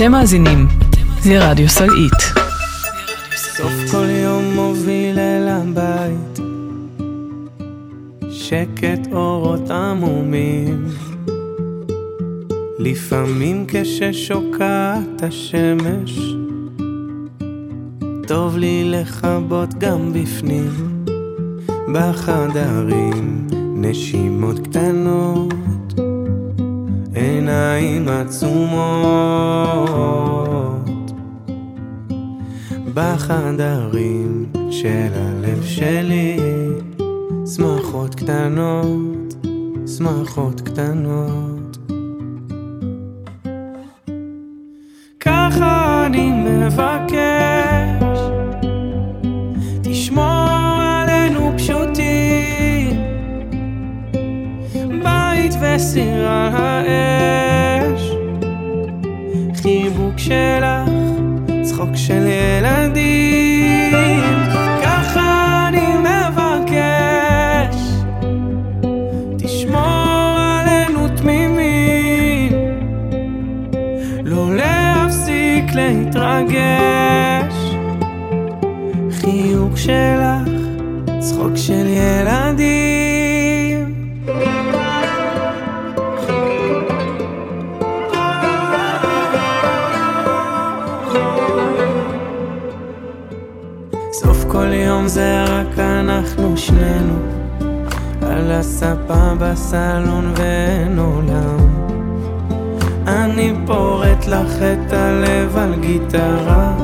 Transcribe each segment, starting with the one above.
אתם מאזינים לרדיו סלעית. סוף כל יום מוביל אל הבית, שקט אורות עמומים. לפעמים כששוקעת השמש, טוב לי לכבות גם בפנים, בחדרים נשימות קטנות, עיניים עצומות. בחדרים של הלב שלי, שמחות קטנות, שמחות קטנות. ככה אני מבקש, וסיר האש, חיבוק שלך, צחוק של ילדים, ככה אני מבקש, תשמור עלינו תמימים. לא להפסיק להתרגש. חיוך שלך, צחוק של ילדים זה רק אנחנו שנינו. על הספה בסלון ואין עולם אני פורט לך את הלב על גיטרה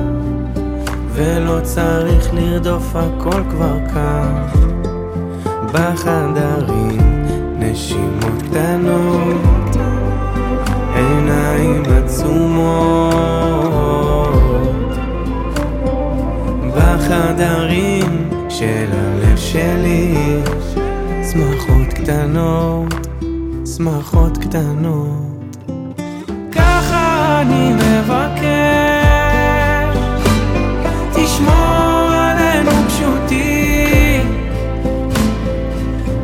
ולא צריך לרדוף הכל כבר כאן. בחדרים נשימות קטנות של הלב שלי. שמחות קטנות, שמחות קטנות. ככה אני מבקש, תשמור עלינו פשוטים,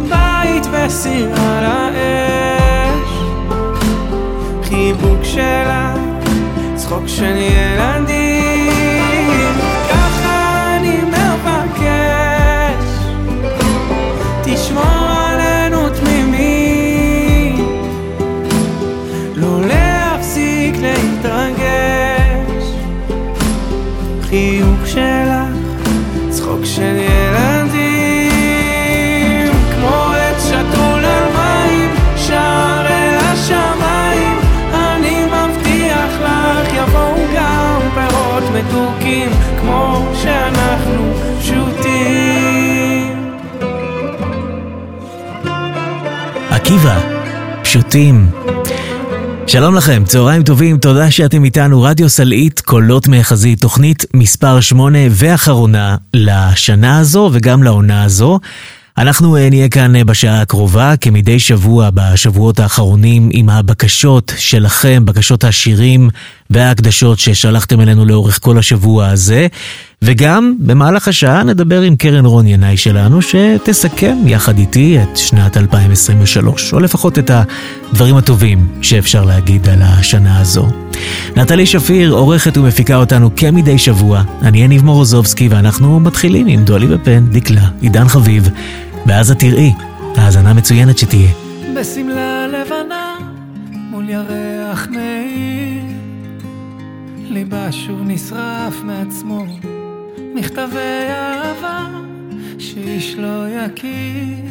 בית וסיר על האש, חיבוק שלך, צחוק של ילדים, פשוטים. שלום לכם, צהריים טובים, תודה שאתם איתנו. רדיו סלעית, קולות מהחזית, תוכנית מספר 8 ואחרונה לשנה הזו וגם לעונה הזו. אנחנו אה, נהיה כאן אה, בשעה הקרובה, כמדי שבוע בשבועות האחרונים, עם הבקשות שלכם, בקשות השירים וההקדשות ששלחתם אלינו לאורך כל השבוע הזה. וגם במהלך השעה נדבר עם קרן רון ינאי שלנו, שתסכם יחד איתי את שנת 2023, או לפחות את הדברים הטובים שאפשר להגיד על השנה הזו. נטלי שפיר עורכת ומפיקה אותנו כמדי שבוע. אני יניב מורוזובסקי ואנחנו מתחילים עם דולי בפן, דקלה, עידן חביב, ואז את תראי, האזנה מצוינת שתהיה. בשמלה לבנה מול ירח מאיר ליבה שוב נשרף מעצמו מכתבי אהבה שאיש לא יכיר.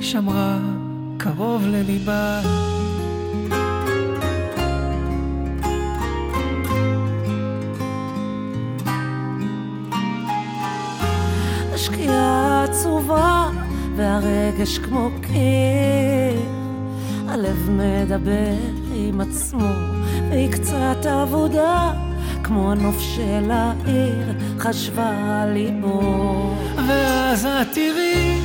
שמרה קרוב לליבה. השקיעה עצובה והרגש כמו קיר. הלב מדבר עם עצמו והיא קצת אבודה כמו הנוף של העיר חשבה על ליבו. ואז את תראי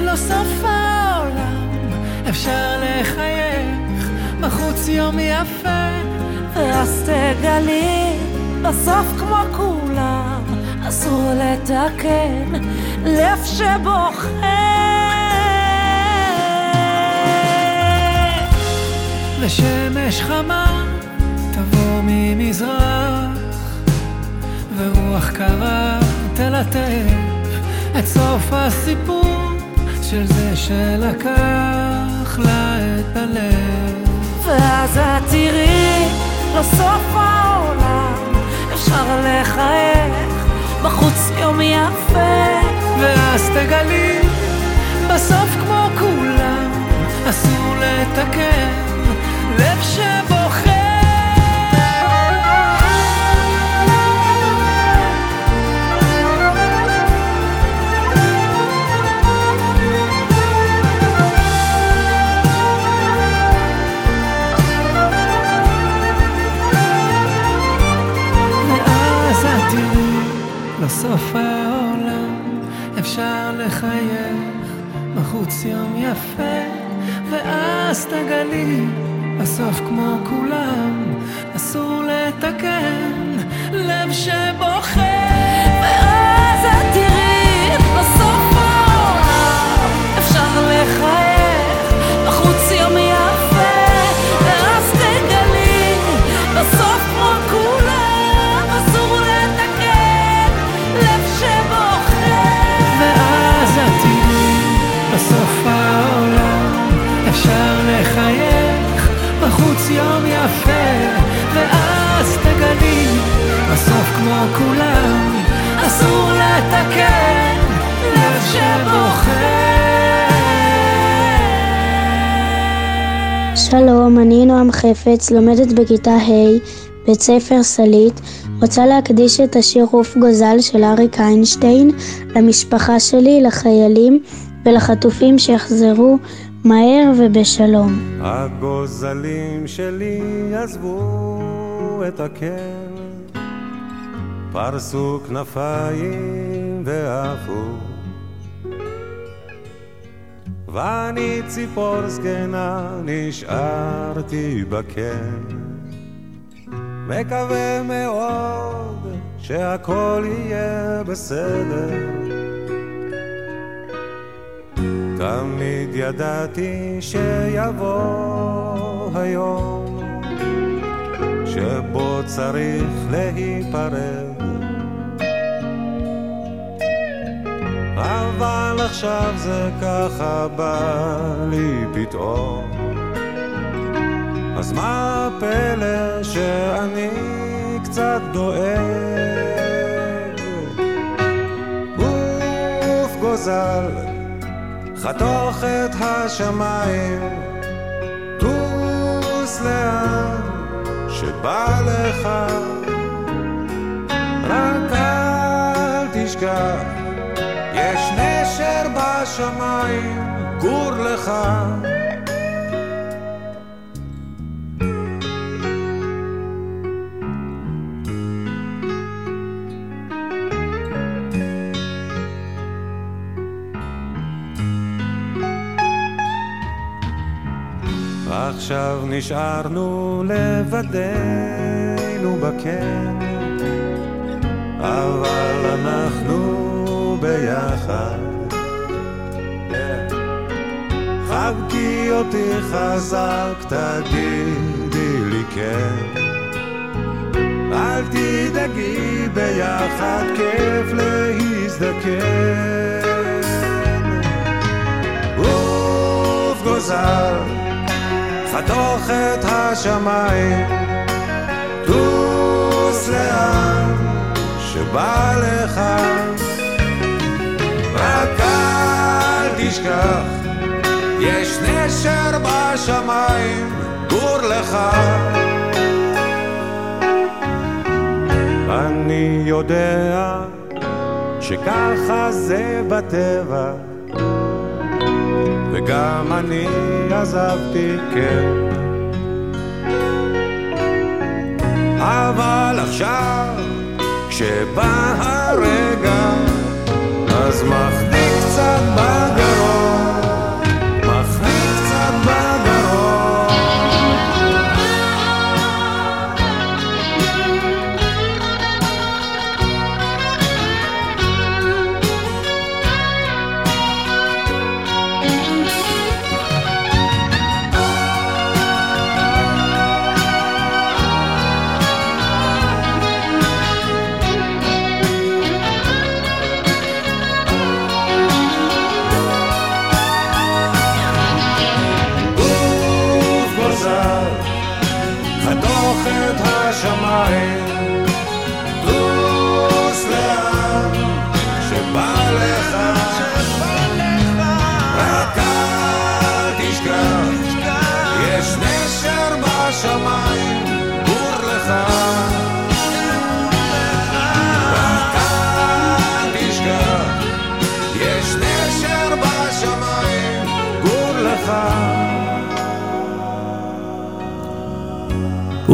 לא סוף העולם אפשר לחייך בחוץ יום יפה. ואז תגלי בסוף כמו כולם אסור לתקן לב שבוכה ושמש חמה תבוא מ... רוח קרה תלטף את סוף הסיפור של זה שלקח לה את הלב. ואז את תראי לסוף העולם, אפשר לחייך, בחוץ יום יפה. ואז תגלי, בסוף כמו כולם, אסור לתקן, לב שבוחר. לסוף העולם אפשר לחייך, בחוץ יום יפה, ואז תגלי, בסוף כמו כולם, אסור לתקן, לב שבוחר. כולם, אסור לתקן, לב שבוחר. שלום, אני נועם חפץ, לומדת בכיתה ה', בית ספר סלית. רוצה להקדיש את השיר עוף גוזל של אריק איינשטיין למשפחה שלי, לחיילים ולחטופים שיחזרו מהר ובשלום. הגוזלים שלי עזבו את הקן, פרסו כנפיים ועפו. ואני ציפור זקנה נשארתי בקן, מקווה מאוד שהכל יהיה בסדר. תמיד ידעתי שיבוא היום שבו צריך להיפרד אבל עכשיו זה ככה בא לי פתאום. אז מה הפלא שאני קצת דואג? עוף גוזל חתוך את השמיים, טוס לאן שבא לך, רק אל תשכח, נשר בשמיים, גור לך. עכשיו נשארנו לבדנו בקן, אבל אנחנו ביחד. חבקי אותי חזק, תגידי לי כן. אל תדאגי, ביחד כיף להזדקן. עוף גוזל חתוך את השמיים, טוס לאן שבא לך, רק אל תשכח, יש נשר בשמיים, גור לך. אני יודע שככה זה בטבע וגם אני עזבתי, כן. אבל עכשיו, כשבא הרגע, אז מחניק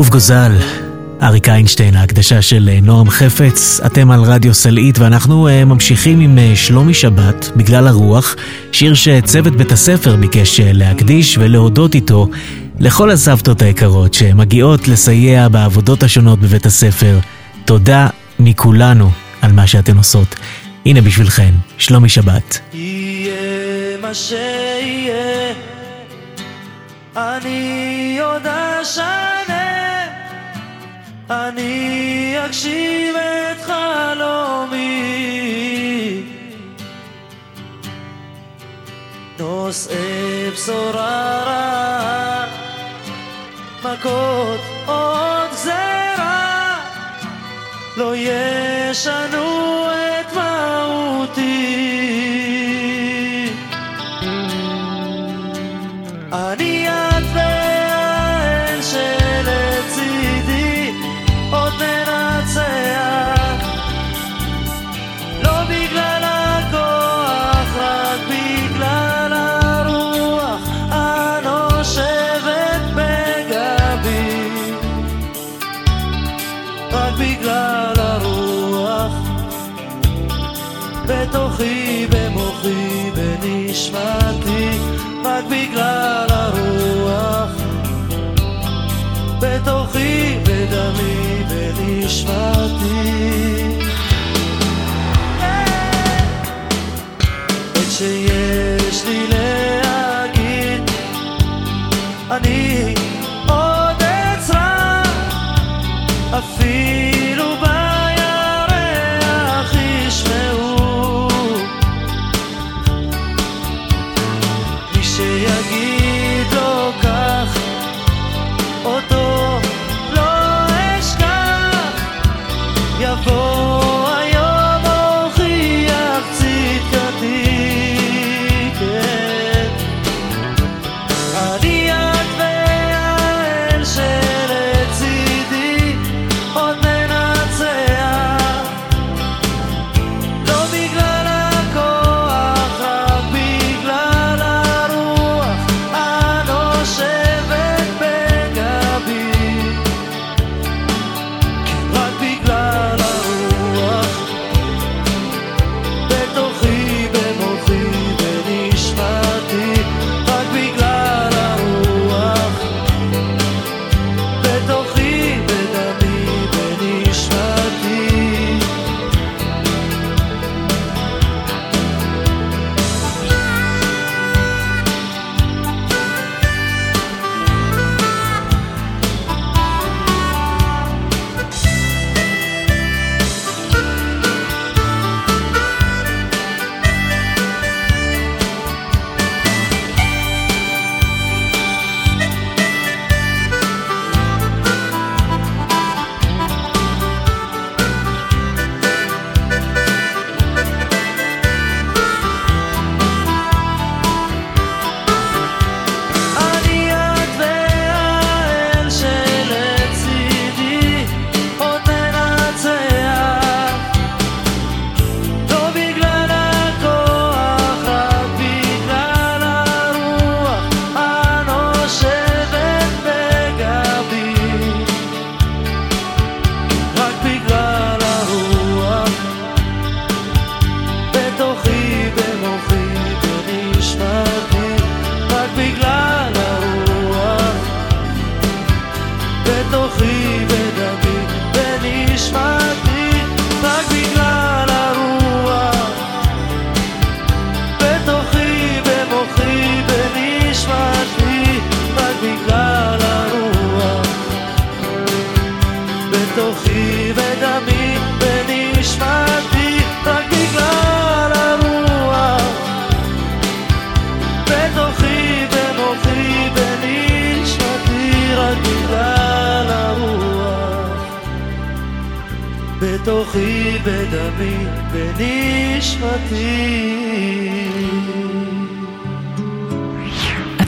יעקב גוזל, אריק איינשטיין, ההקדשה של אה, נועם חפץ. אתם על רדיו סלעית ואנחנו אה, ממשיכים עם אה, שלומי שבת, בגלל הרוח, שיר שצוות בית הספר ביקש להקדיש ולהודות איתו לכל הסבתות היקרות שמגיעות לסייע בעבודות השונות בבית הספר. תודה מכולנו על מה שאתן עושות. הנה בשבילכן, שלומי שבת. יהיה מה ש... להגשים את חלומי. נושאי בשורה רעה, מכות עוד גזרה, לא ישנו את מהותי.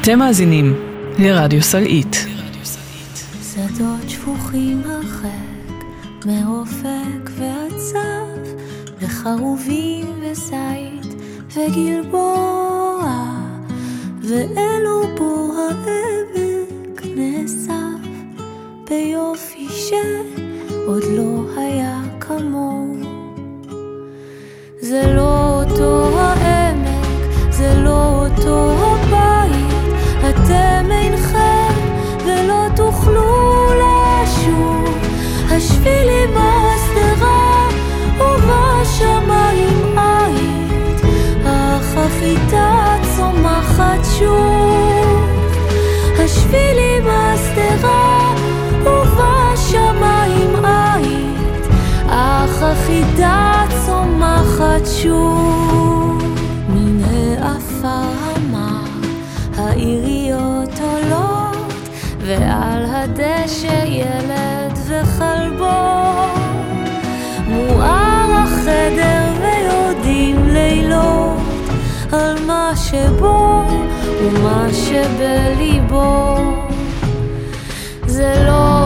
אתם מאזינים לרדיו סלעית. שדות שפוכים הרחק, מאופק סף, וחרובים וזית וגלבוע, ואלו בו העמק נאסף, ביופי שעוד לא היה כמוהו. זה לא אותו העמק, זה לא אותו הבית, אתם אינכם ולא תוכלו לשוב. השבילי בשדרה ובשמיים היית, אך צומחת שוב. השבילי בשדרה ובשמיים היית, אך צומחת שוב. הדשא ילד וכלבו. מואר החדר ויורדים לילות על מה שבו ומה שבליבו. זה לא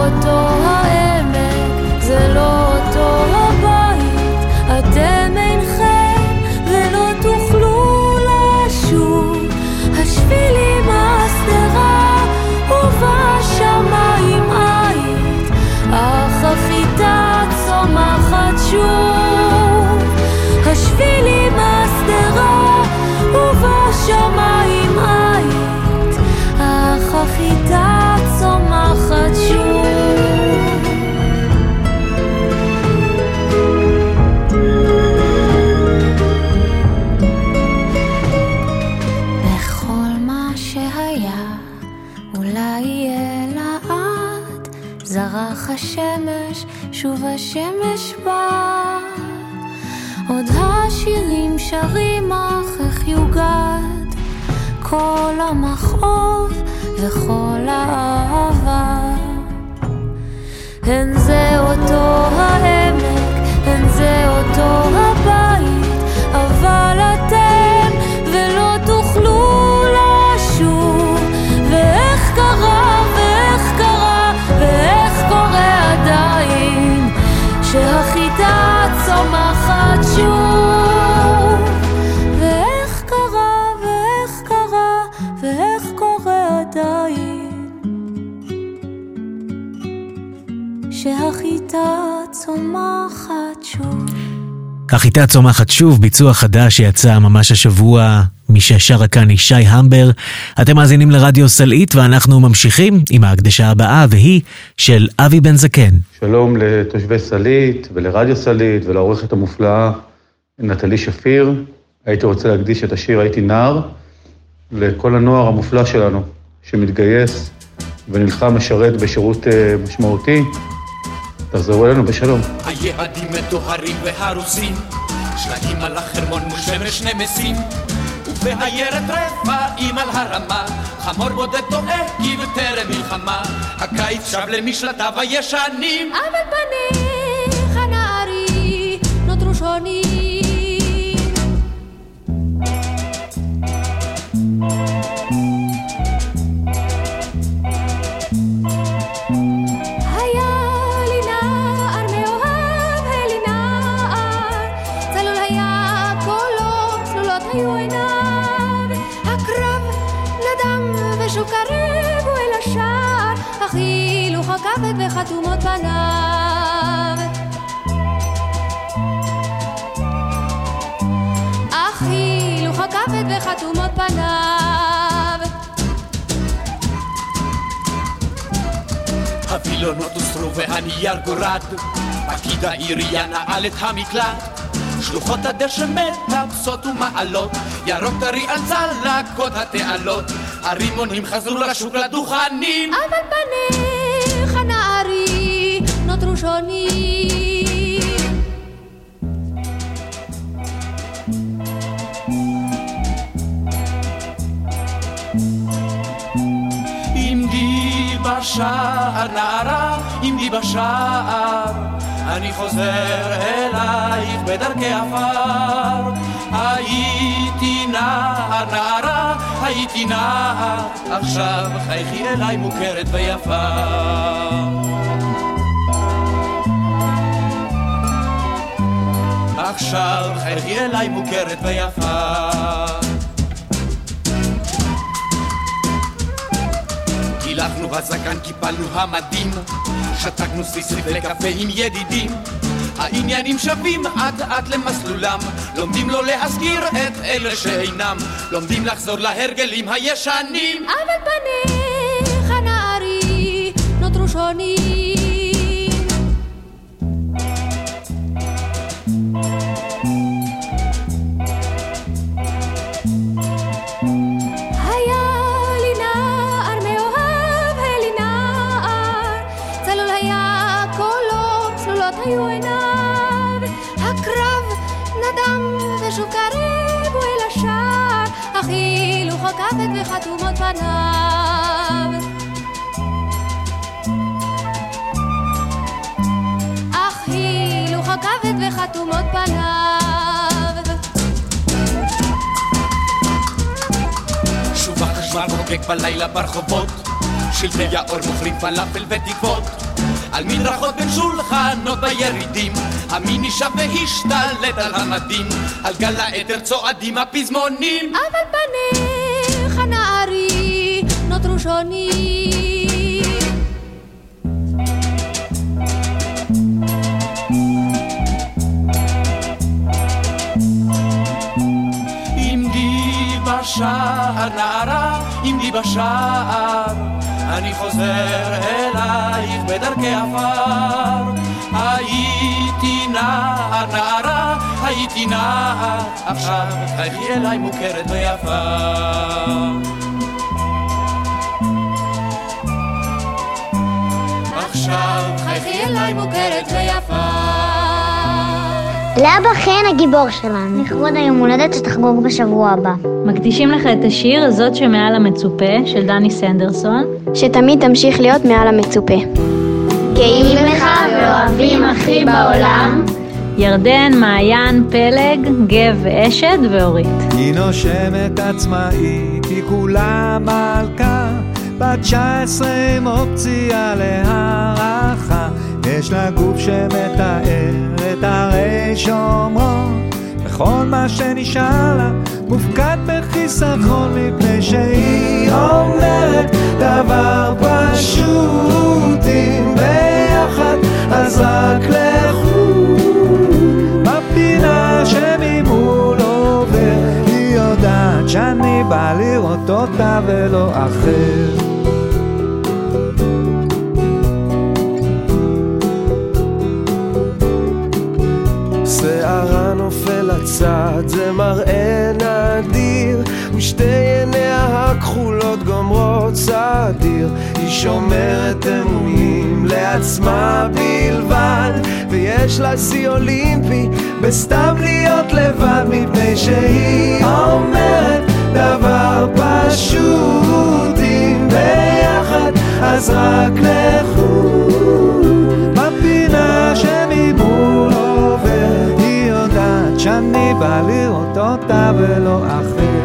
המכאוב וכל האהבה. הן זה אותו החיטה צומחת שוב, ביצוע חדש שיצא ממש השבוע, מי ששרה כאן היא שי המבר. אתם מאזינים לרדיו סלעית ואנחנו ממשיכים עם ההקדשה הבאה והיא של אבי בן זקן. שלום לתושבי סלעית ולרדיו סלעית ולעורכת המופלאה נטלי שפיר. הייתי רוצה להקדיש את השיר "הייתי נער" לכל הנוער המופלא שלנו שמתגייס ונלחם משרת בשירות אה, משמעותי. תחזרו אלינו בשלום. היעדים מטוהרים והרוסים, שלגים על החרמון מול שמש נמסים, ובעיירת רפאים על הרמה, חמור בודד טועה כי בטרם מלחמה, הקיץ שב למשלטיו הישנים. אבל פניך נערי נותרו שונים. והנייר גורד, פקיד העירייה נעל את המקלט. שלוחות הדשא מטפסות ומעלות, ירוק טרי על צלקות התעלות, הרימונים חזרו לשוק לדוכנים. אבל פניך נערי נותרו שונים. עמדי בשער נערה, בשער, אני חוזר אלייך בדרכי עפר. הייתי נער, נערה, הייתי נער, עכשיו חייכי אליי מוכרת ויפה. עכשיו חייכי אליי מוכרת ויפה. הילכנו בזקן, קיפלנו המדים, שתקנו סביסריף לקפה עם ידידים. העניינים שווים אט אט למסלולם, לומדים לא להזכיר את אלה שאינם, לומדים לחזור להרגלים הישנים. אבל פניך נערי נותרו שונים רוקק בלילה ברחובות, שלטי האור מוכרים פלאפל ותקוות. על מדרכות בין שולחנות בירידים, המיני שב והשתלט על המדים, על גל האתר צועדים הפזמונים. אבל פניך נערי נותרו שונים עמדי בשער, נערה, עמדי בשער, אני חוזר אלייך בדרכי עפר. הייתי נער, נערה, הייתי נער, עכשיו חייכי אליי מוכרת ויפה. עכשיו חייכי אליי מוכרת ויפה. לאבא חן הגיבור שלנו, לכבוד היום הולדת שתחגוג בשבוע הבא. מקדישים לך את השיר "זאת שמעל המצופה" של דני סנדרסון. שתמיד תמשיך להיות מעל המצופה. גאים לך ואוהבים הכי בעולם. ירדן, מעיין, פלג, גב ואשד ואורית. היא נושמת עצמאית, היא כולה מלכה, בת 19 עם אופציה להערכה. יש לה גוף שמתאר את הרי שומרון, וכל מה שנשאר לה מופקד בחיסכון, מפני שהיא אומרת דבר פשוט, אם ביחד אז רק לכו. בפינה שממול עובר, היא יודעת שאני בא לראות אותה ולא אחר. מראה נדיר ושתי עיניה הכחולות גומרות סדיר. היא שומרת אמונים לעצמה בלבד ויש לה שיא אולימפי בסתם להיות לבד מפני שהיא אומרת דבר פשוט. אם ביחד אז רק לכו שאני בא לראות אותה ולא אחר.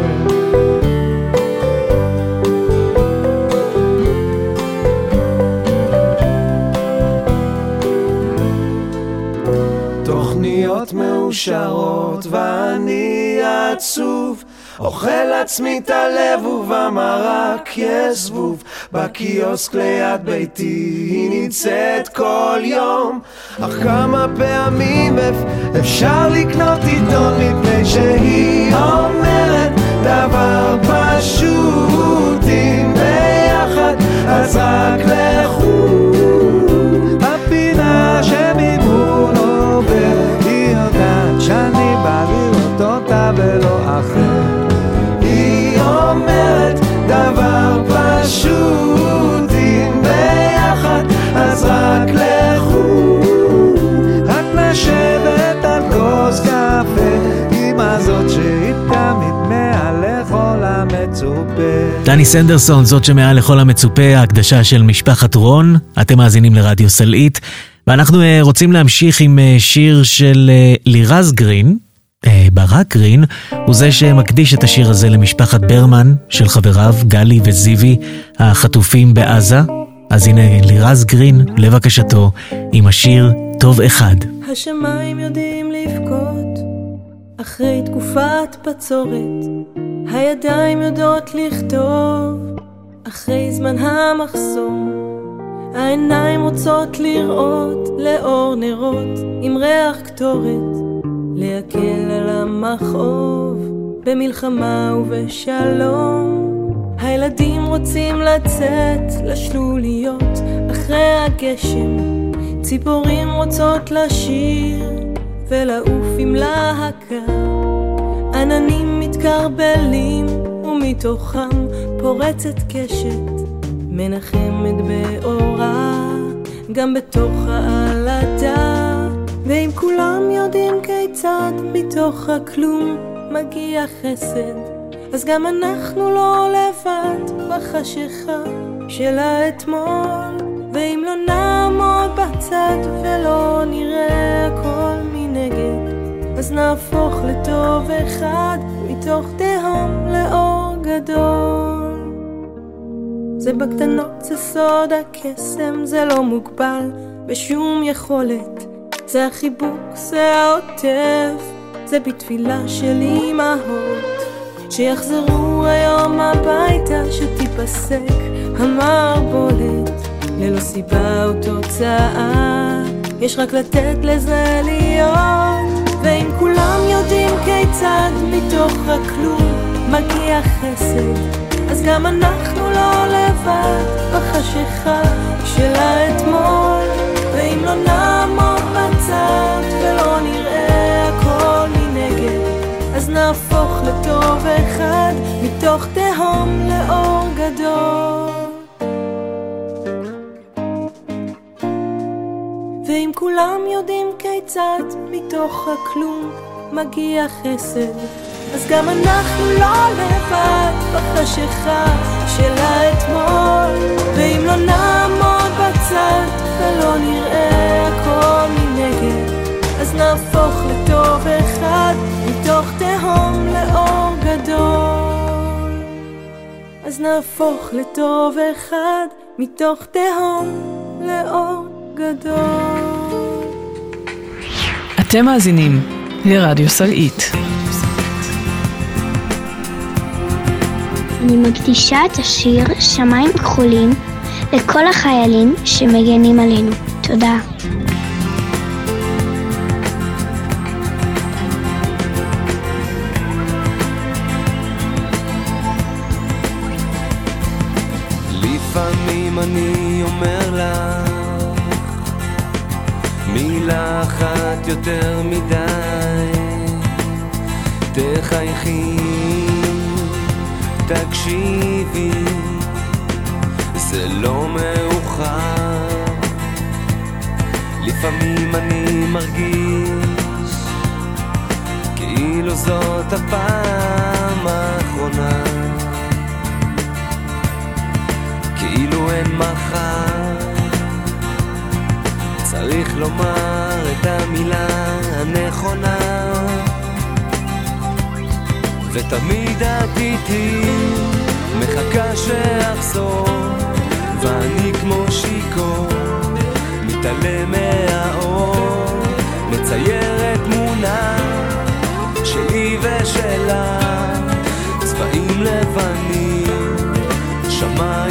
תוכניות מאושרות ואני עצוב אוכל עצמי את הלב ובמרק יש זבוב בקיוסק ליד ביתי היא נמצאת כל יום. אך כמה פעמים אפ- אפשר לקנות עיתון מפני שהיא אומרת דבר פשוט אם ביחד אז רק לכו. בפינה שממול עובר היא יודעת שאני בא לראות אותה ולא אחר. היא אומרת דבר פשוט דני סנדרסון, זאת שמעל לכל המצופה, ההקדשה של משפחת רון. אתם מאזינים לרדיו סלעית. ואנחנו אה, רוצים להמשיך עם אה, שיר של אה, לירז גרין. ברק גרין הוא זה שמקדיש את השיר הזה למשפחת ברמן של חבריו גלי וזיוי החטופים בעזה. אז הנה לירז גרין, לבקשתו, עם השיר טוב אחד. השמיים יודעים לבכות אחרי תקופת בצורת, הידיים יודעות לכתוב אחרי זמן המחסום. העיניים רוצות לראות לאור נרות עם ריח קטורת, להקל על המכאוב במלחמה ובשלום. הילדים רוצים לצאת לשלוליות אחרי הגשם, ציפורים רוצות לשיר ולעוף עם להקה. עננים מתקרבלים ומתוכם פורצת קשת, מנחמת באורה גם בתוך העלתה. ואם כולם יודעים כיצד מתוך הכלום מגיע חסד, אז גם אנחנו לא לבד בחשיכה של האתמול. ואם לא נעמוד בצד ולא נראה הכל מנגד, אז נהפוך לטוב אחד מתוך תהום לאור גדול. זה בקטנות, זה סוד הקסם, זה לא מוגבל בשום יכולת. זה החיבוק, זה העוטף, זה בתפילה של אמהות. שיחזרו היום הביתה, שתיפסק המערבולת, ללא סיבה או תוצאה. יש רק לתת לזה להיות, ואם כולם יודעים כיצד מתוך הכלום מגיע חסד, אז גם אנחנו לא לבד בחשיכה של האתמול, ואם לא נעמוד בצד ולא נראה הכל מנגד, אז נהפוך לטוב אחד מתוך תהום לאור גדול. ואם כולם יודעים כיצד מתוך הכלום מגיע חסד, אז גם אנחנו לא לבד בחשיכה של האתמול. ואם לא נעמוד בצד ולא נראה הכל מנגד, אז נהפוך לטוב אחד מתוך תהום לאור גדול. אז נהפוך לטוב אחד מתוך תהום לאור גדול. אתם מאזינים לרדיו סלעית. אני מקדישה את השיר שמיים כחולים לכל החיילים שמגנים עלינו. תודה. לפעמים אני אחת יותר מדי. תחייכי, תקשיבי זה לא מאוחר. לפעמים אני מרגיש כאילו זאת הפעם האחרונה. כאילו אין מחר צריך לומר את המילה הנכונה. ותמיד את איתי מחכה שאחזור ואני כמו שיכור מתעלם מהאור מציירת תמונה שלי ושלה. צבעים לבנים שמיים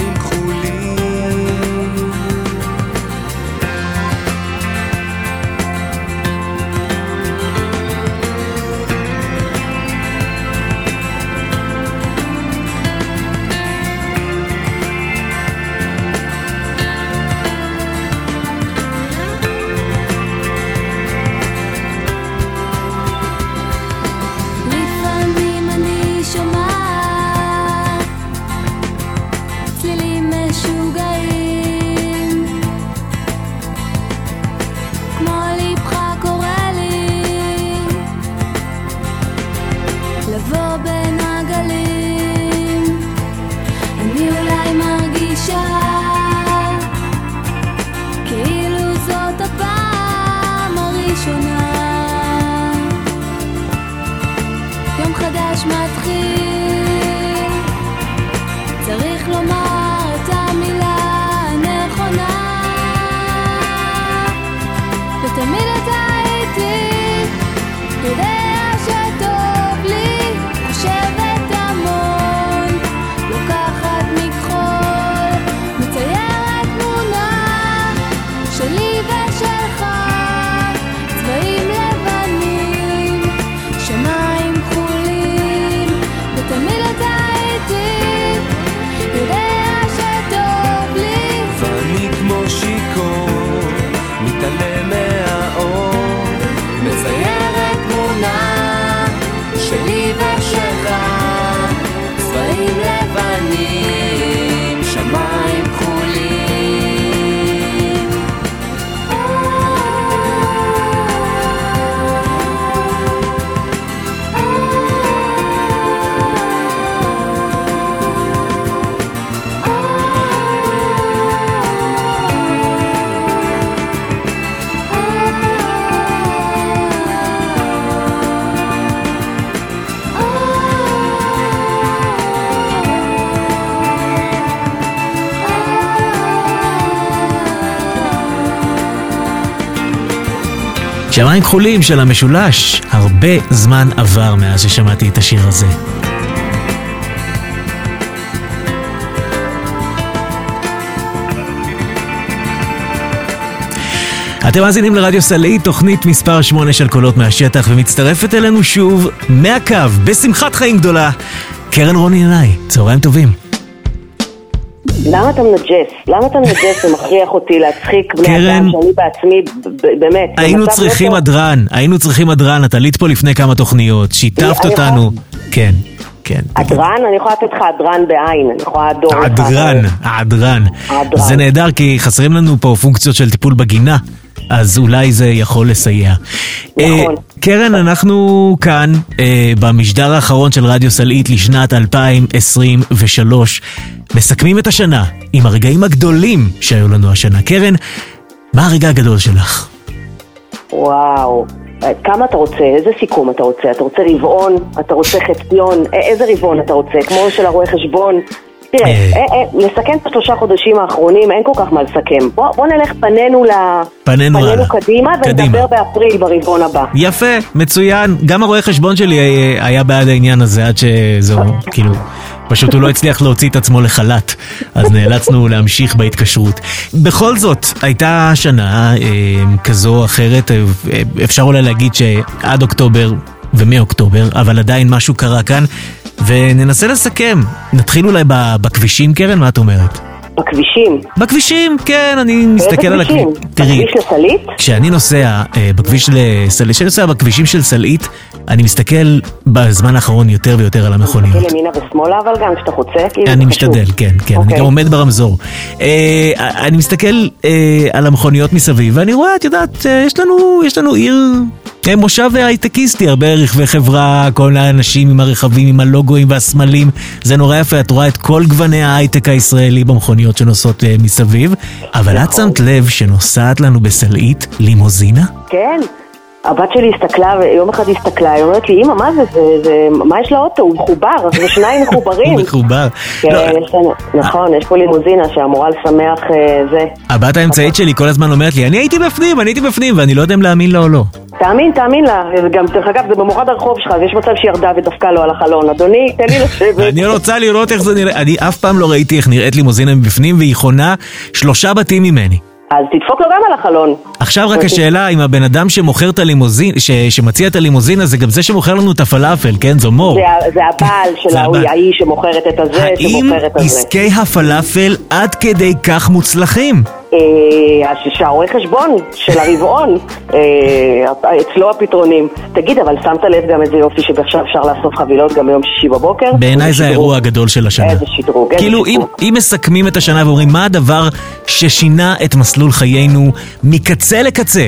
שמיים כחולים של המשולש, הרבה זמן עבר מאז ששמעתי את השיר הזה. אתם מאזינים לרדיו סלעי, תוכנית מספר 8 של קולות מהשטח, ומצטרפת אלינו שוב, מהקו, בשמחת חיים גדולה, קרן רוני עיניי. צהריים טובים. למה אתה מנג'ס? למה אתה מנג'ס ומכריח אותי להצחיק בני אדם שאני בעצמי, באמת, היינו לא צריכים טוב? הדרן, היינו צריכים הדרן, את עלית פה לפני כמה תוכניות, שיתפת אותנו. כן, כן. הדרן? אני יכולה לתת לך הדרן בעין, אני יכולה לדור לך. הדרן, העדרן. העדרן. זה נהדר כי חסרים לנו פה פונקציות של טיפול בגינה, אז אולי זה יכול לסייע. נכון. אה, קרן, אנחנו כאן אה, במשדר האחרון של רדיו סלעית לשנת 2023, מסכמים את השנה עם הרגעים הגדולים שהיו לנו השנה. קרן, מה הרגע הגדול שלך? וואו. אה, כמה אתה רוצה? איזה סיכום אתה רוצה? אתה רוצה רבעון? אתה רוצה חציון? א- איזה רבעון אתה רוצה? כמו של הרואה חשבון? תראה, אה. אה, אה, לסכם את השלושה חודשים האחרונים, אין כל כך מה לסכם. בוא, בוא נלך פנינו, ל... פנינו הלאה. קדימה. ונדבר באפריל ברבעון הבא. יפה, מצוין. גם הרואה חשבון שלי אה, היה בעד העניין הזה עד שזהו, כאילו, פשוט הוא לא הצליח להוציא את עצמו לחל"ת, אז נאלצנו להמשיך בהתקשרות. בכל זאת, הייתה שנה אה, כזו או אחרת, אה, אפשר אולי להגיד שעד אוקטובר ומאוקטובר, אבל עדיין משהו קרה כאן, וננסה לסכם. נתחיל אולי בכבישים, קרן, מה את אומרת? בכבישים. בכבישים, כן, אני מסתכל על כבישים? הכביש. תראי, בכביש לסלית? כשאני נוסע אה, בכביש לסלעית, כשאני נוסע בכבישים של סלעית, אני מסתכל בזמן האחרון יותר ויותר על המכוניות. תסתכל ימינה ושמאלה, אבל גם כשאתה חוצה, כאילו אני זה חשוב. משתדל, כן, כן, אני אוקיי. גם עומד ברמזור. אה, אני מסתכל אה, על המכוניות מסביב, ואני רואה, את יודעת, אה, יש לנו, יש לנו עיר, אה, מושב הייטקיסטי, הרבה רכבי חברה, כל האנשים עם הרכבים, עם הלוגוים והסמלים, זה נורא יפה, את רואה את כל גווני ההייטק הישראלי במכוניות שנוסעות אה, מסביב, אבל. את שמת לב שנוסעת לנו בסלעית לימוזינה? כן. הבת שלי הסתכלה, ויום אחד הסתכלה, היא אומרת לי, אמא, מה זה, זה, זה, מה יש לאוטו? הוא מחובר, זה שניים מחוברים. הוא מחובר. כן, לא, יש לנו, נכון, יש פה לימוזינה שאמורה לשמח אה, זה. הבת האמצעית שלי כל הזמן אומרת לי, אני הייתי בפנים, אני הייתי בפנים, ואני לא יודע אם להאמין לה או לא. תאמין, תאמין לה, וגם, דרך אגב, זה במורד הרחוב שלך, אז יש מצב שהיא ירדה ודפקה לו על החלון. אדוני, תן לי לשבת. אני רוצה לראות איך זה נראה, אני אף פעם לא ראיתי איך נראית לימוזינה מבפנים, והיא חונה שלושה בתים ממני. אז תדפוק לו גם על החלון. עכשיו רק השאלה אם הבן אדם שמוכר את הלימוזין, ש- שמציע את הלימוזינה זה גם זה שמוכר לנו את הפלאפל, כן? זו מור. זה, זה הבעל של ההוא. ההיא שמוכרת את הזה, האם שמוכרת את הזה. עסקי הפלאפל עד כדי כך מוצלחים? אה, אז שהרואה חשבון של הרבעון, אה, אצלו הפתרונים. תגיד, אבל שמת לב גם איזה יופי שעכשיו אפשר לאסוף חבילות גם ביום שישי בבוקר? בעיניי זה. האירוע הגדול של השנה. איזה שדרוג, איזה כאילו, שדרוג. אם מסכמים את השנה ואומרים מה הדבר ששינה את מסלול חיינו מקצה לקצה,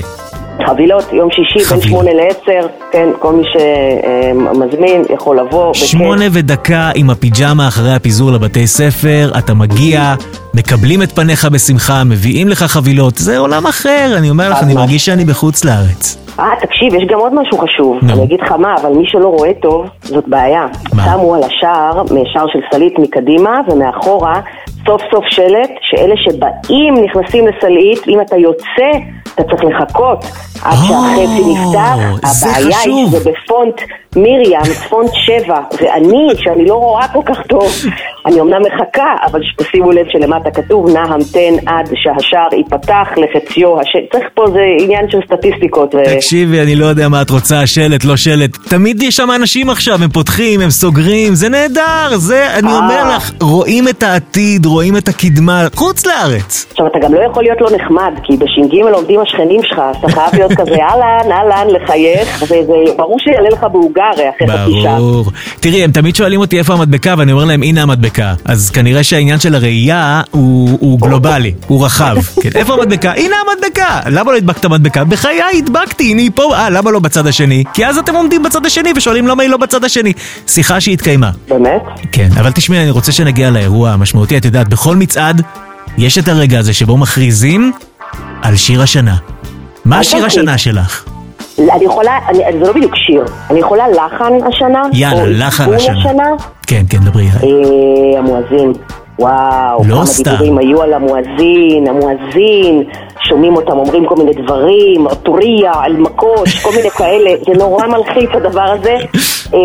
חבילות, יום שישי בין חבילה. שמונה לעשר, כן, כל מי שמזמין יכול לבוא. בכיף. שמונה ודקה עם הפיג'מה אחרי הפיזור לבתי ספר, אתה מגיע, מקבלים את פניך בשמחה, מביאים לך חבילות, זה עולם אחר, אני אומר לך, אני. מרגיש שאני בחוץ לארץ. אה, תקשיב, יש גם עוד משהו חשוב. אני אגיד לך מה, אבל מי שלא רואה טוב, זאת בעיה. שמו על השער, משער של סלית מקדימה ומאחורה, סוף סוף שלט, שאלה שבאים נכנסים לסלעית, אם אתה יוצא, אתה צריך לחכות עד שהחצי נפתח. הבעיה היא. שזה בפונט מרים, פונט 7, ואני, שאני לא רואה כל כך טוב, אני אמנם מחכה, אבל שתשימו לב שלמטה כתוב, נא המתן עד שהשער ייפתח לחציו, הש... צריך פה זה עניין של סטטיסטיקות. תקשיבי, אני לא יודע מה את רוצה, שלט, לא שלט. תמיד יש שם אנשים עכשיו, הם פותחים, הם סוגרים, זה נהדר, זה, אני אה. אומר לך, רואים את העתיד, רואים את הקדמה, חוץ לארץ. עכשיו, אתה גם לא יכול להיות לא נחמד, כי בש"ג עומדים השכנים שלך, אז אתה חייב להיות כזה אהלן, אהלן, לחייך, וזה ברור שיעלה לך בעוגה הרי אחרי חצי שעה. ברור. תראי, הם תמיד שואלים אותי איפה המדבקה, ואני אומר להם, הנה המדבקה. אז כנראה שהעניין של הראייה הוא, הוא גלובלי, הוא רחב. כן, איפה המדבקה? הנה המדבקה! למה לא הדבקת מדבקה? בחיי הדבקתי, הנה היא פה. אה, למה לא בצד השני? כי אז אתם עומדים בצד השני ושואלים למה היא לא בצד השני. שיחה שהתקיימה. באמת? כן, אבל תשמעי, אני רוצה שנגיע לאירוע המשמעותי. את יודעת, בכל מצעד יש את הרגע הזה שבו מכריזים על שיר השנה. מה השיר. השנה שלך? אני יכולה, אני, זה לא בדיוק שיר, אני יכולה לחן השנה? יאללה, לחן השנה. השנה? כן, כן, דברי. אה, המואזין. וואו, לא כמה סתם. דיבורים היו על המואזין, המואזין, שומעים אותם אומרים כל מיני דברים, אוטוריה, אלמקוש, כל מיני כאלה, זה נורא מלחיץ הדבר הזה. אה,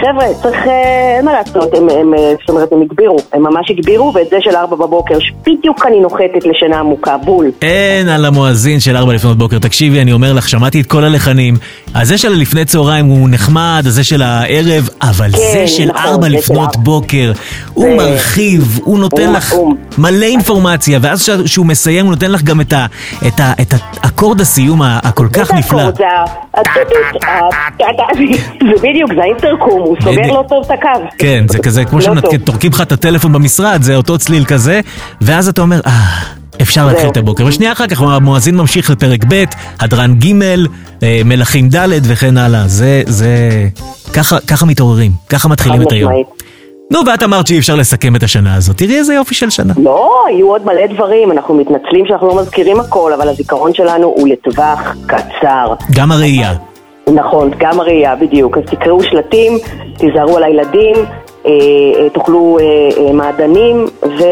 חבר'ה, צריך, אה, אין מה לעשות, הם, הם, אה, זאת אומרת, הם הגבירו, הם ממש הגבירו, ואת זה של ארבע בבוקר, שבדיוק אני נוחתת לשינה עמוקה, בול. אין על המואזין של 4 לפנות בוקר. תקשיבי, אני אומר לך, שמעתי את כל הלחנים. הזה של לפני צהריים הוא נחמד, הזה של הערב, אבל כן, זה של נכון, 4 זה של לפנות ארבע. בוקר, הוא מרחיב, הוא נותן הוא- לך מלא אינפורמציה, ואז כש- כשהוא מסיים הוא נותן לך גם את ה- את ה- את האקורד הסיום הכל כך נפלא. זה בדיוק, זה האינטרקום, הוא סוגר. לא טוב את הקו. כן, זה כזה, כמו לא. שטורקים לך את הטלפון במשרד, זה אותו צליל כזה, ואז אתה אומר, אה, אפשר להתחיל. את הבוקר. ושנייה אחר כך המואזין ממשיך לפרק ב', הדרן ג', אה, מלכים ד' וכן הלאה. זה, זה... ככה, ככה מתעוררים, ככה מתחילים את היום. נו, ואת אמרת שאי אפשר לסכם את השנה הזאת. תראי איזה יופי של שנה. לא, היו עוד מלא דברים, אנחנו מתנצלים שאנחנו לא מזכירים הכל, אבל הזיכרון שלנו הוא לטווח קצר. גם הראייה. נכון, גם הראייה, בדיוק. אז תקראו שלטים, תיזהרו על הילדים, אה, אה, תאכלו אה, אה, מעדנים, ו...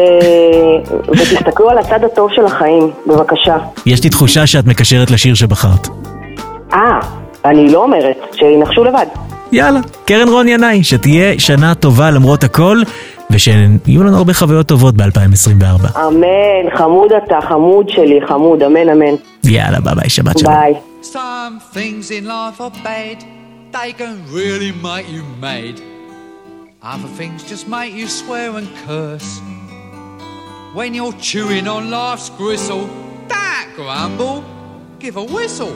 ותסתכלו על הצד הטוב של החיים, בבקשה. יש לי תחושה שאת מקשרת לשיר שבחרת. אה, אני לא אומרת, שינחשו לבד. יאללה, קרן רון ינאי, שתהיה שנה טובה למרות הכל, ושיהיו לנו הרבה חוויות טובות ב-2024. אמן, חמוד אתה, חמוד שלי, חמוד, אמן, אמן. יאללה, ביי ביי, שבת שלום. ביי. Some things in life are bad, they can really make you mad. Other things just make you swear and curse. When you're chewing on life's gristle, don't grumble, give a whistle.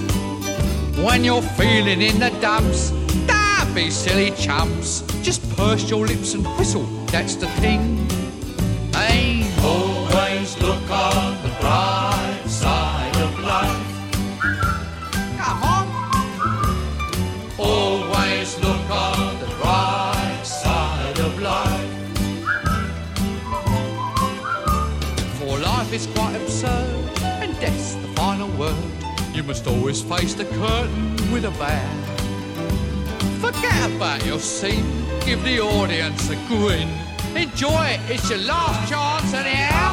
When you're feeling in the dumps, don't be silly chumps. Just purse your lips and whistle, that's the thing. Must always face the curtain with a bow. Forget about your scene, give the audience a grin. Enjoy it, it's your last chance anyhow.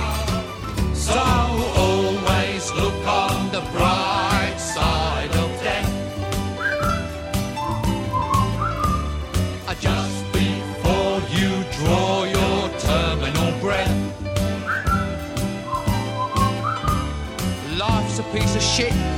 So always look on the bright side of death. Uh, Just before you draw your terminal breath. Life's a piece of shit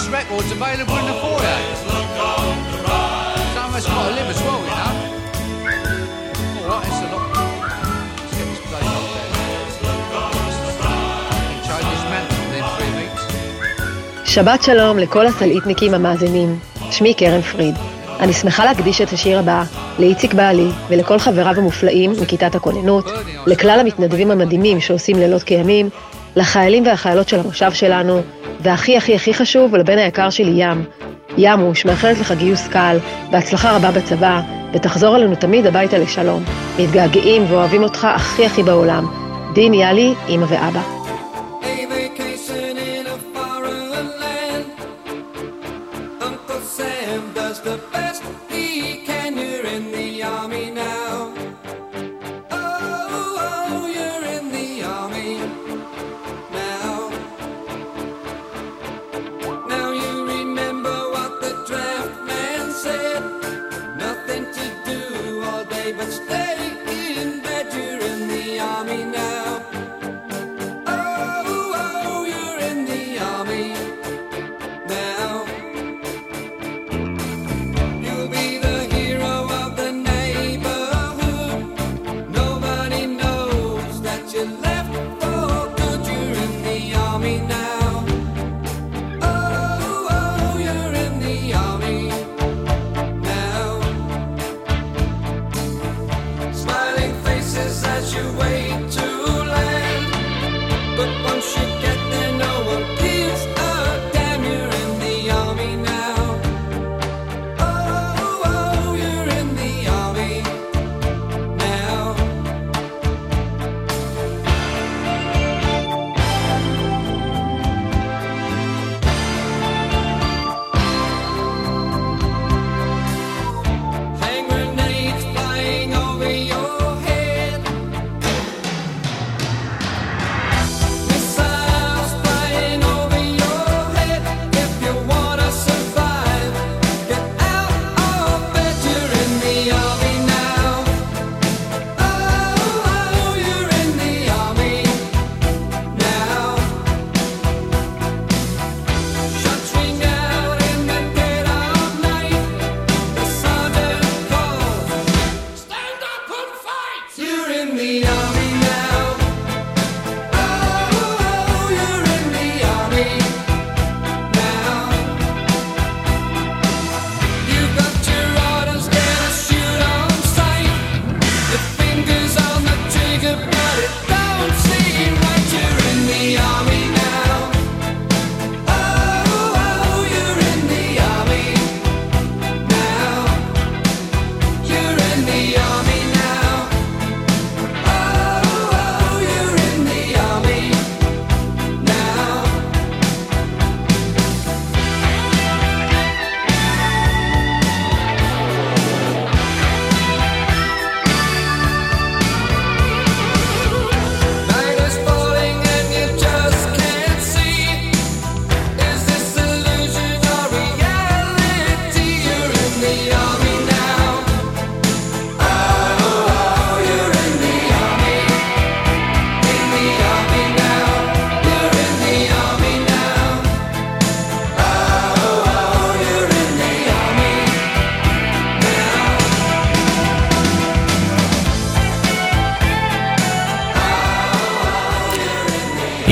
This record's available in the foyer. Some of us got to live as well, you know. All it's a lot. Let's get this place up there. שבת שלום לכל הסלעיתניקים המאזינים. שמי קרן פריד. אני שמחה להקדיש את השיר הבא לאיציק בעלי ולכל חבריו המופלאים מכיתת הכוננות, לכלל המתנדבים המדהימים שעושים לילות כימים, לחיילים והחיילות של המושב שלנו, והכי הכי הכי חשוב, לבן היקר שלי ים. ימוש, מאחלת לך גיוס קל, בהצלחה רבה בצבא, ותחזור אלינו תמיד הביתה לשלום. מתגעגעים ואוהבים אותך הכי הכי בעולם. דין יאלי, אמא ואבא.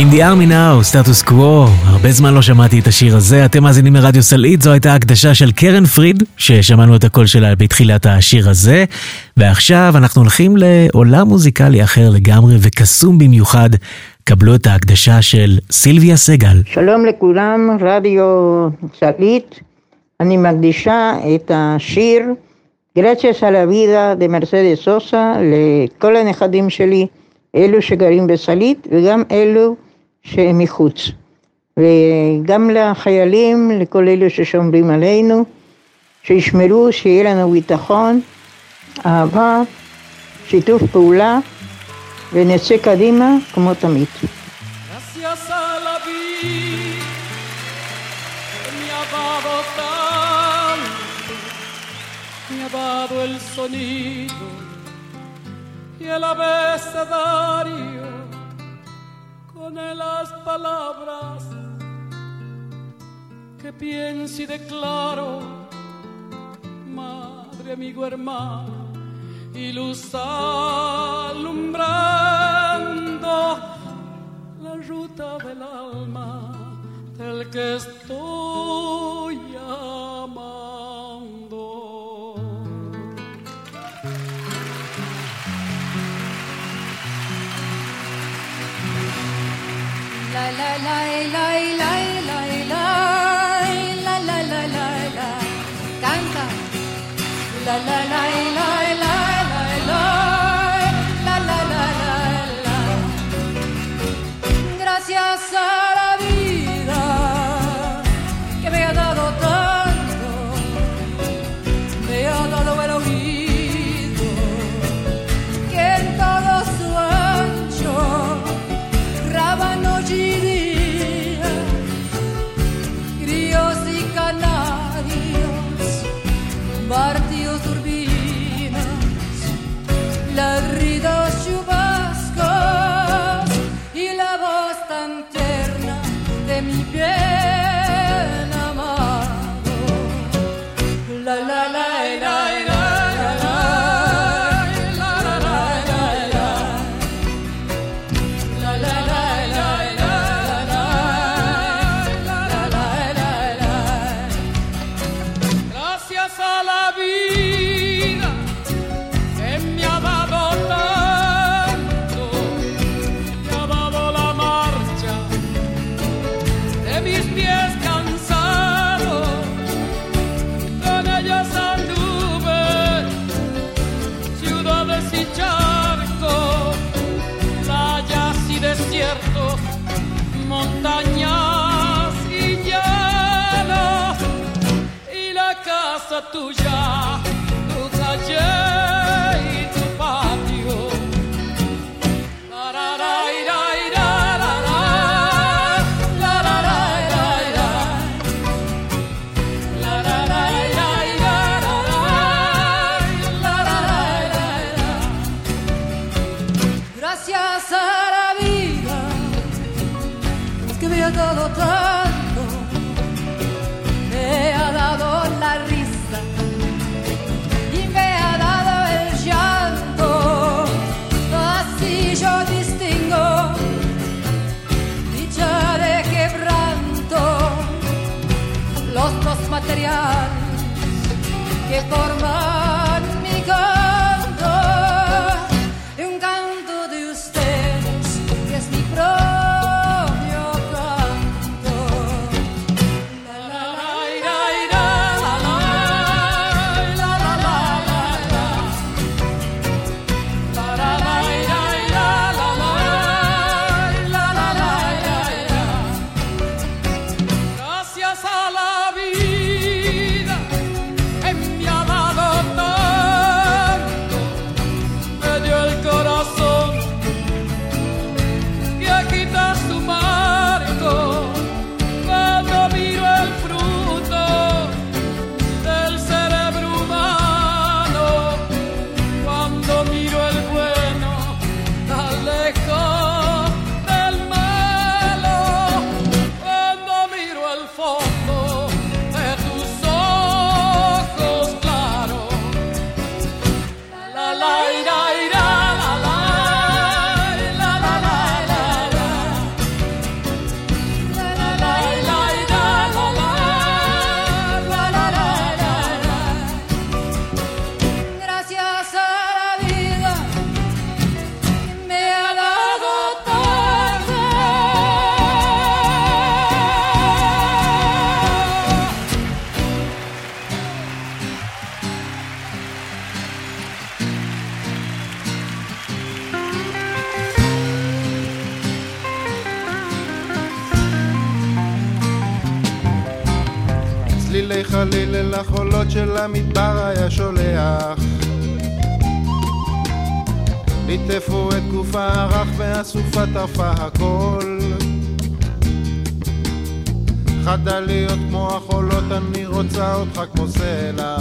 In the Army Now, סטטוס קוו, הרבה זמן לא שמעתי את השיר הזה, אתם מאזינים לרדיו סלעית, זו הייתה הקדשה של קרן פריד, ששמענו את הקול שלה בתחילת השיר הזה, ועכשיו אנחנו הולכים לעולם מוזיקלי אחר לגמרי וקסום במיוחד, קבלו את ההקדשה של סילביה סגל. שלום לכולם, רדיו סלעית. אני מקדישה את השיר Gracias a la de מרסדס סוסה לכל הנכדים שלי, אלו שגרים בסלעית וגם אלו שהם מחוץ. וגם לחיילים, לכל אלו ששומרים עלינו, שישמרו, שיהיה לנו ביטחון, אהבה, שיתוף פעולה, ונצא קדימה כמו תמיד. el sonido y el abecedario tiene las palabras que pienso y declaro, madre, amigo, hermano, y luz alumbrando la ruta del alma del que estoy lay. Tu já. הצד של המדבר היה שולח. ליטפו את גוף הרך והסופה טרפה הכל. חדליות כמו החולות, אני רוצה אותך כמו סלע.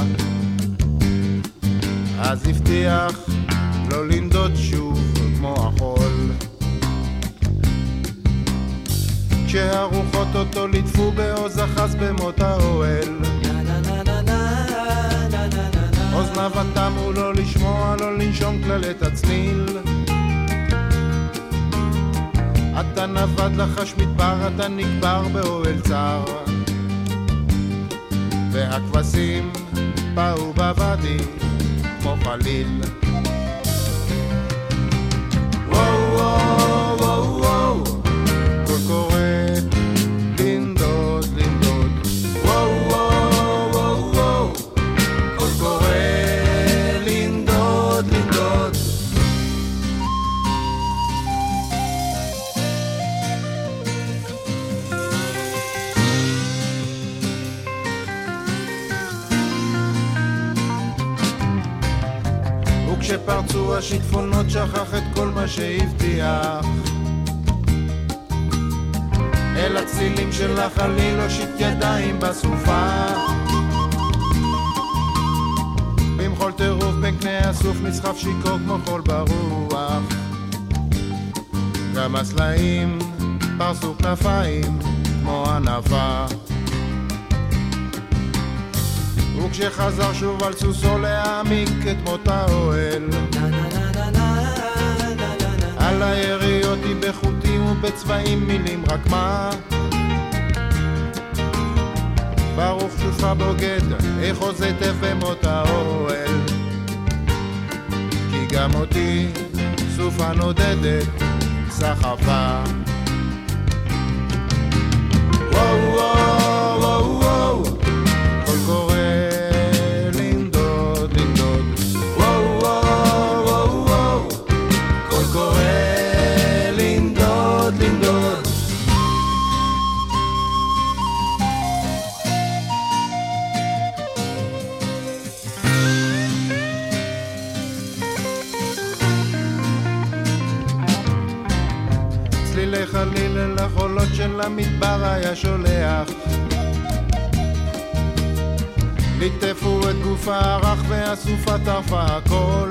אז הבטיח לא לנדוד שוב כמו החול. כשהרוחות אותו ליטפו בעוז אחז במות האוהל. אוזניו התמו לא לשמוע, לא לנשום כלל את הצליל. אתה נבד לחש מדבר, אתה נקבר באוהל צר. והכבשים באו בוואדי כמו חליל. וכשפרצו השיטפונות שכח את כל מה שהבטיח. אל הצלילים של החליל הושיט ידיים בסופה. במחול טירוף בין קנה הסוף נסחף שיכור כמו חול ברוח. גם הסלעים פרסו כנפיים כמו ענווה וכשחזר שוב על סוסו להעמיק את מות האוהל. על היריות היא בחוטים ובצבעים מילים רק מה? ברוך שובך בוגד, איך עוז היטב במות האוהל? כי גם אותי סופה נודדת סחפה. וואו של המדבר היה שולח. ליטפו את גופה הרך והסופה טרפה הכל.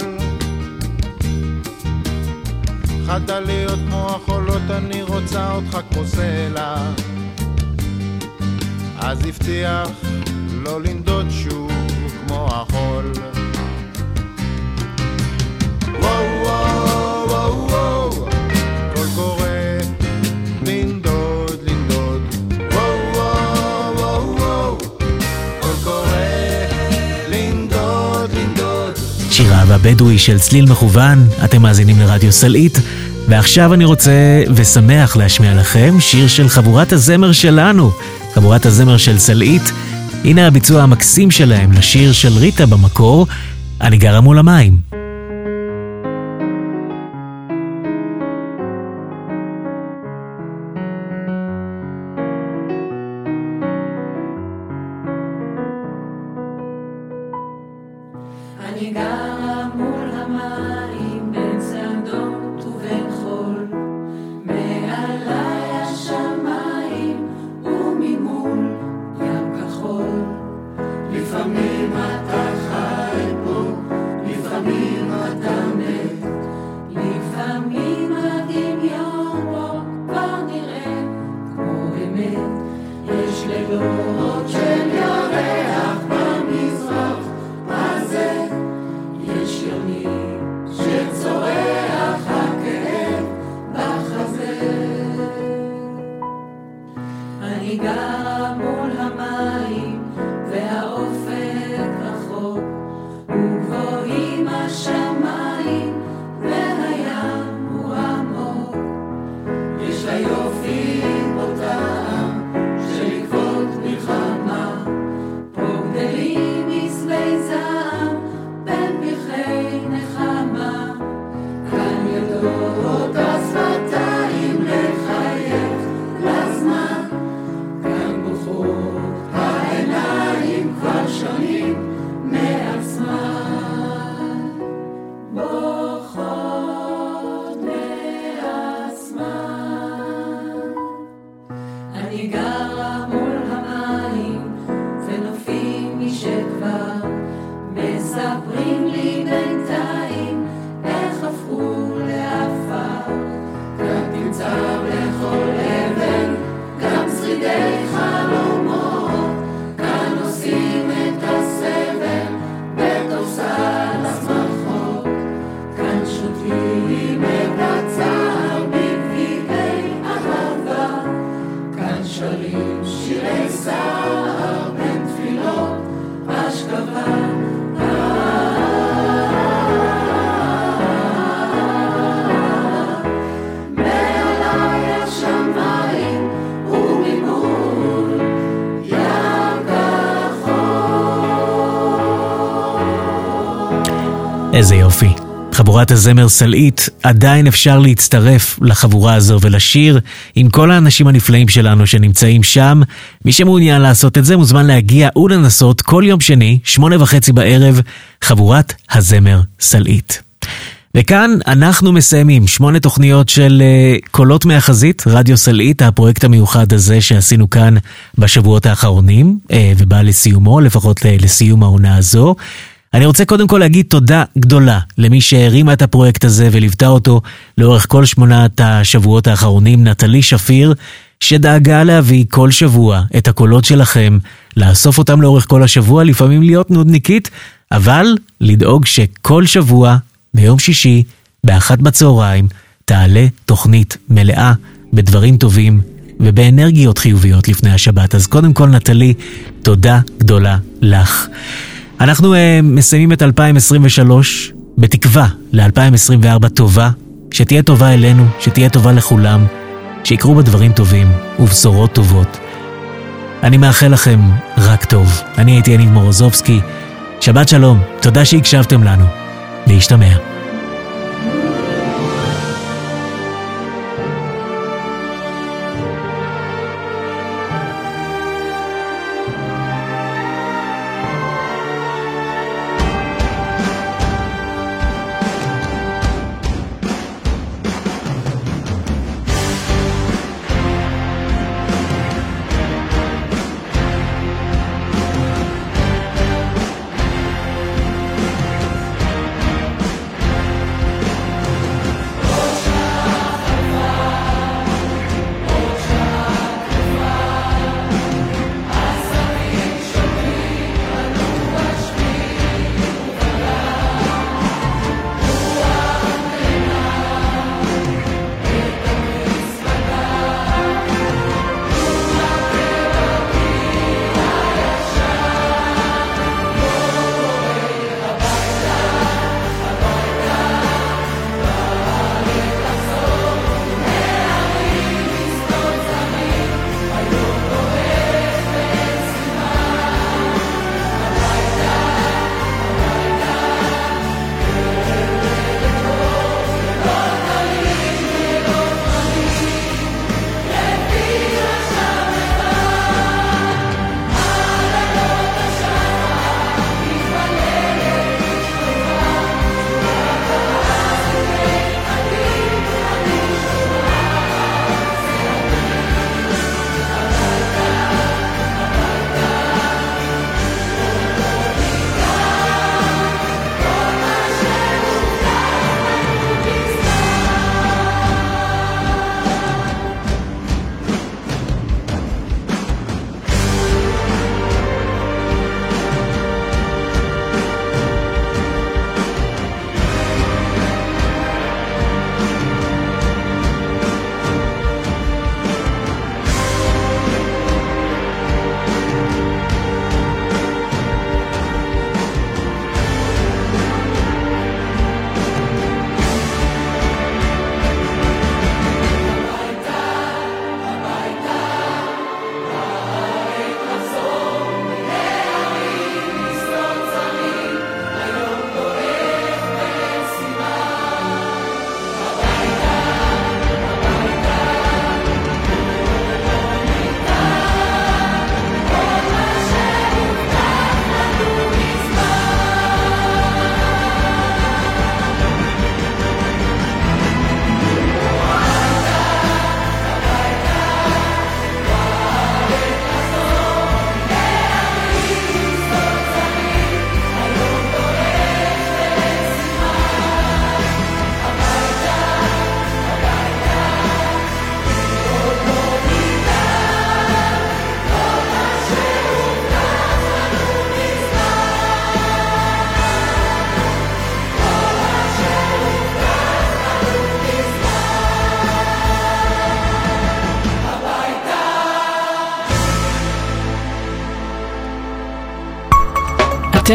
חדה להיות כמו החולות אני רוצה אותך כמו סלע אז הבטיח לא לנדוד שוב כמו החול לנדוד שיר אהבה בדואי של צליל מכוון, אתם מאזינים לרדיו סלעית, ועכשיו אני רוצה ושמח להשמיע לכם שיר של חבורת הזמר שלנו, חבורת הזמר של סלעית. הנה הביצוע המקסים שלהם לשיר של ריטה במקור, אני גרה מול המים. אני גרה מול המים, ונופים משכבר מספרים איזה יופי. חבורת הזמר סלעית, עדיין אפשר להצטרף לחבורה הזו ולשיר עם כל האנשים הנפלאים שלנו שנמצאים שם. מי שמעוניין לעשות את זה מוזמן להגיע ולנסות כל יום שני, שמונה וחצי בערב, חבורת הזמר סלעית. וכאן אנחנו מסיימים שמונה תוכניות של uh, קולות מהחזית, רדיו סלעית, הפרויקט המיוחד הזה שעשינו כאן בשבועות האחרונים, uh, ובא לסיומו, לפחות uh, לסיום העונה הזו. אני רוצה קודם כל להגיד תודה גדולה למי שהרימה את הפרויקט הזה וליוותה אותו לאורך כל שמונת השבועות האחרונים, נטלי שפיר, שדאגה להביא כל שבוע את הקולות שלכם, לאסוף אותם לאורך כל השבוע, לפעמים להיות נודניקית, אבל לדאוג שכל שבוע, ביום שישי, באחת בצהריים, תעלה תוכנית מלאה בדברים טובים ובאנרגיות חיוביות לפני השבת. אז קודם כל, נטלי, תודה גדולה לך. אנחנו uh, מסיימים את 2023 בתקווה ל-2024 טובה, שתהיה טובה אלינו, שתהיה טובה לכולם, שיקרו בה דברים טובים ובשורות טובות. אני מאחל לכם רק טוב. אני הייתי יניב מורוזובסקי. שבת שלום, תודה שהקשבתם לנו. להשתמע.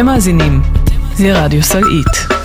אתם מאזינים לרדיו סלעית.